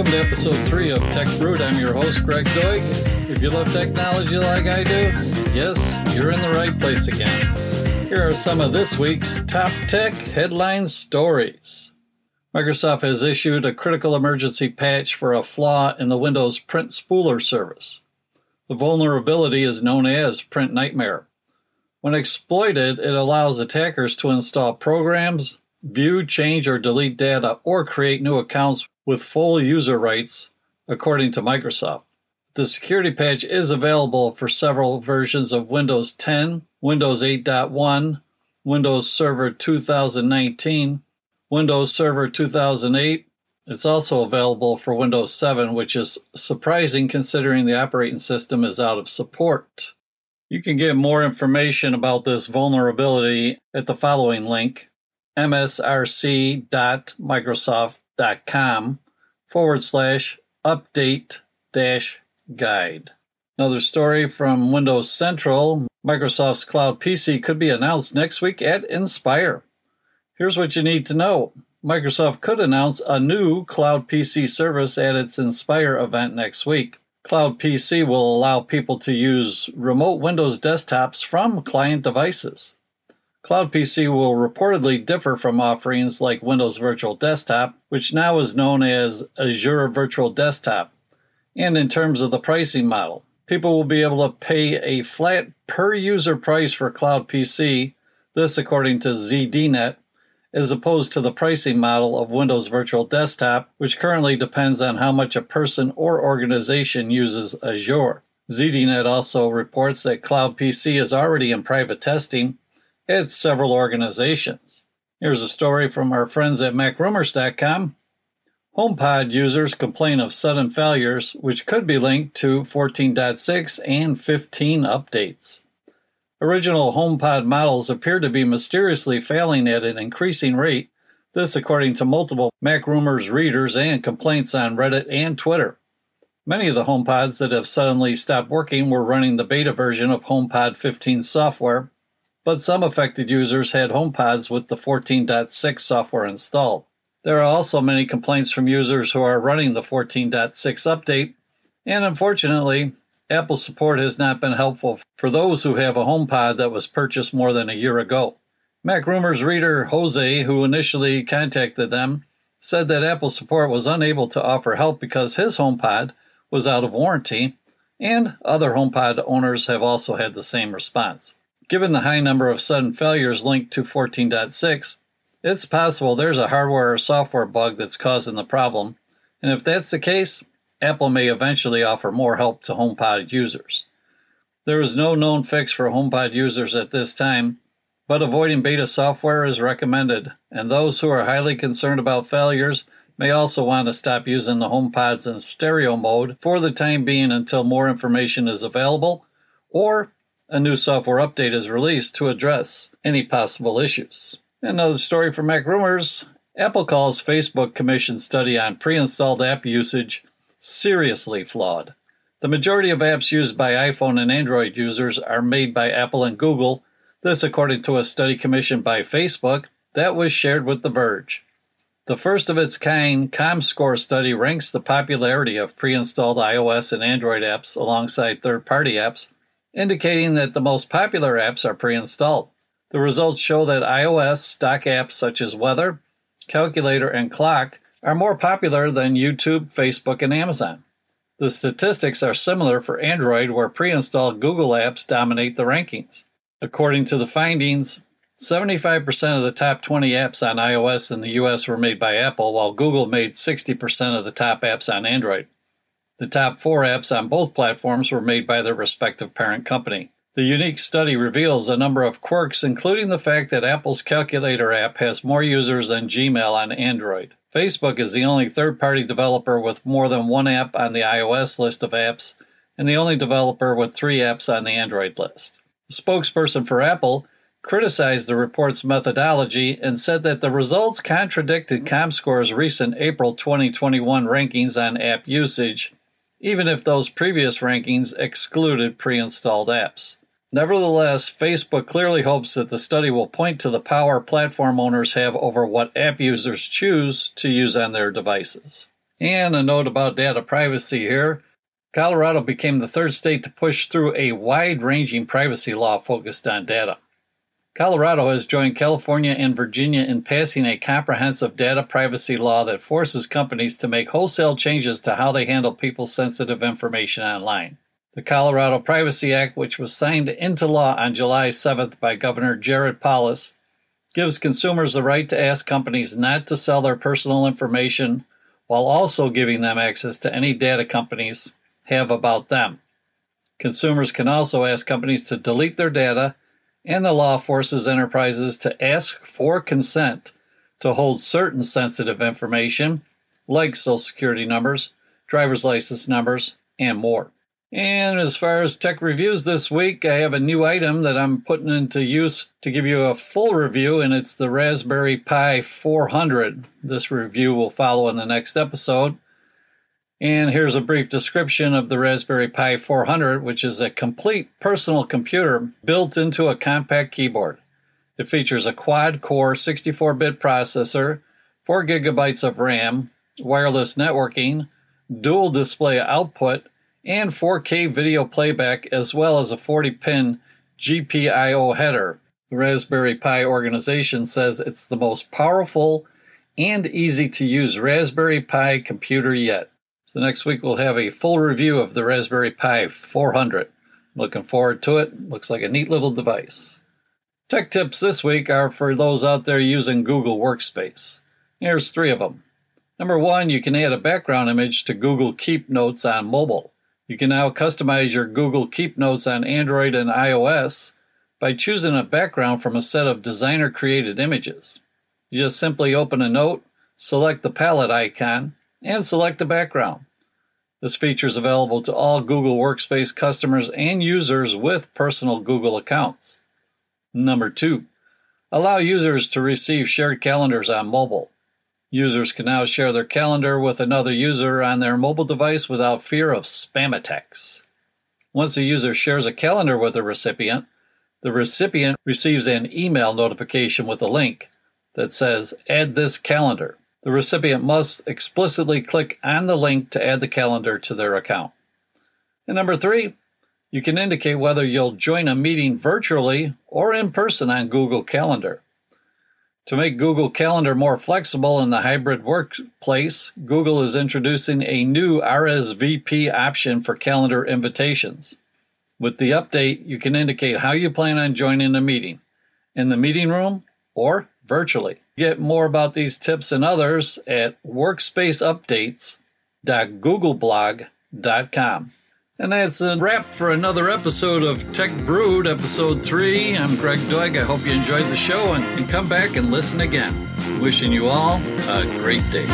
Welcome to episode three of Tech Brewed. I'm your host, Greg Doig. If you love technology like I do, yes, you're in the right place again. Here are some of this week's top tech headline stories. Microsoft has issued a critical emergency patch for a flaw in the Windows Print Spooler service. The vulnerability is known as Print Nightmare. When exploited, it allows attackers to install programs, view, change, or delete data, or create new accounts with full user rights, according to Microsoft. The security patch is available for several versions of Windows 10, Windows 8.1, Windows Server 2019, Windows Server 2008. It's also available for Windows 7, which is surprising considering the operating system is out of support. You can get more information about this vulnerability at the following link msrc.microsoft.com forward slash update dash guide. Another story from Windows Central Microsoft's Cloud PC could be announced next week at Inspire. Here's what you need to know Microsoft could announce a new Cloud PC service at its Inspire event next week. Cloud PC will allow people to use remote Windows desktops from client devices. Cloud PC will reportedly differ from offerings like Windows Virtual Desktop, which now is known as Azure Virtual Desktop, and in terms of the pricing model. People will be able to pay a flat per user price for Cloud PC, this according to ZDNet, as opposed to the pricing model of Windows Virtual Desktop, which currently depends on how much a person or organization uses Azure. ZDNet also reports that Cloud PC is already in private testing it's several organizations. Here's a story from our friends at MacRumors.com. HomePod users complain of sudden failures, which could be linked to 14.6 and 15 updates. Original HomePod models appear to be mysteriously failing at an increasing rate, this according to multiple MacRumors readers and complaints on Reddit and Twitter. Many of the HomePods that have suddenly stopped working were running the beta version of HomePod 15 software, but some affected users had HomePods with the 14.6 software installed. There are also many complaints from users who are running the 14.6 update, and unfortunately, Apple support has not been helpful for those who have a HomePod that was purchased more than a year ago. Mac Rumors reader Jose, who initially contacted them, said that Apple support was unable to offer help because his HomePod was out of warranty, and other HomePod owners have also had the same response. Given the high number of sudden failures linked to 14.6, it's possible there's a hardware or software bug that's causing the problem, and if that's the case, Apple may eventually offer more help to HomePod users. There is no known fix for HomePod users at this time, but avoiding beta software is recommended, and those who are highly concerned about failures may also want to stop using the HomePods in stereo mode for the time being until more information is available, or a new software update is released to address any possible issues. Another story from Mac Rumors Apple calls Facebook Commission study on pre installed app usage seriously flawed. The majority of apps used by iPhone and Android users are made by Apple and Google, this according to a study commissioned by Facebook that was shared with The Verge. The first of its kind ComScore study ranks the popularity of pre installed iOS and Android apps alongside third party apps indicating that the most popular apps are pre installed. The results show that iOS stock apps such as Weather, Calculator, and Clock are more popular than YouTube, Facebook, and Amazon. The statistics are similar for Android, where pre installed Google apps dominate the rankings. According to the findings, 75% of the top 20 apps on iOS in the US were made by Apple, while Google made 60% of the top apps on Android. The top four apps on both platforms were made by their respective parent company. The unique study reveals a number of quirks, including the fact that Apple's Calculator app has more users than Gmail on Android. Facebook is the only third party developer with more than one app on the iOS list of apps, and the only developer with three apps on the Android list. A spokesperson for Apple criticized the report's methodology and said that the results contradicted ComScore's recent April 2021 rankings on app usage even if those previous rankings excluded pre installed apps. Nevertheless, Facebook clearly hopes that the study will point to the power platform owners have over what app users choose to use on their devices. And a note about data privacy here. Colorado became the third state to push through a wide ranging privacy law focused on data. Colorado has joined California and Virginia in passing a comprehensive data privacy law that forces companies to make wholesale changes to how they handle people's sensitive information online. The Colorado Privacy Act, which was signed into law on July 7th by Governor Jared Polis, gives consumers the right to ask companies not to sell their personal information while also giving them access to any data companies have about them. Consumers can also ask companies to delete their data, and the law forces enterprises to ask for consent to hold certain sensitive information, like Social Security numbers, driver's license numbers, and more. And as far as tech reviews this week, I have a new item that I'm putting into use to give you a full review, and it's the Raspberry Pi 400. This review will follow in the next episode. And here's a brief description of the Raspberry Pi 400, which is a complete personal computer built into a compact keyboard. It features a quad core 64 bit processor, 4 gigabytes of RAM, wireless networking, dual display output, and 4K video playback, as well as a 40 pin GPIO header. The Raspberry Pi organization says it's the most powerful and easy to use Raspberry Pi computer yet. So next week we'll have a full review of the Raspberry Pi 400. Looking forward to it. Looks like a neat little device. Tech tips this week are for those out there using Google Workspace. Here's three of them. Number one, you can add a background image to Google Keep Notes on mobile. You can now customize your Google Keep Notes on Android and iOS by choosing a background from a set of designer created images. You just simply open a note, select the palette icon, and select the background. This feature is available to all Google Workspace customers and users with personal Google accounts. Number two, allow users to receive shared calendars on mobile. Users can now share their calendar with another user on their mobile device without fear of spam attacks. Once a user shares a calendar with a recipient, the recipient receives an email notification with a link that says, Add this calendar. The recipient must explicitly click on the link to add the calendar to their account. And number three, you can indicate whether you'll join a meeting virtually or in person on Google Calendar. To make Google Calendar more flexible in the hybrid workplace, Google is introducing a new RSVP option for calendar invitations. With the update, you can indicate how you plan on joining a meeting in the meeting room or virtually. Get more about these tips and others at workspaceupdates.googleblog.com. And that's a wrap for another episode of Tech Brewed, episode three. I'm Greg Doig. I hope you enjoyed the show and, and come back and listen again. Wishing you all a great day.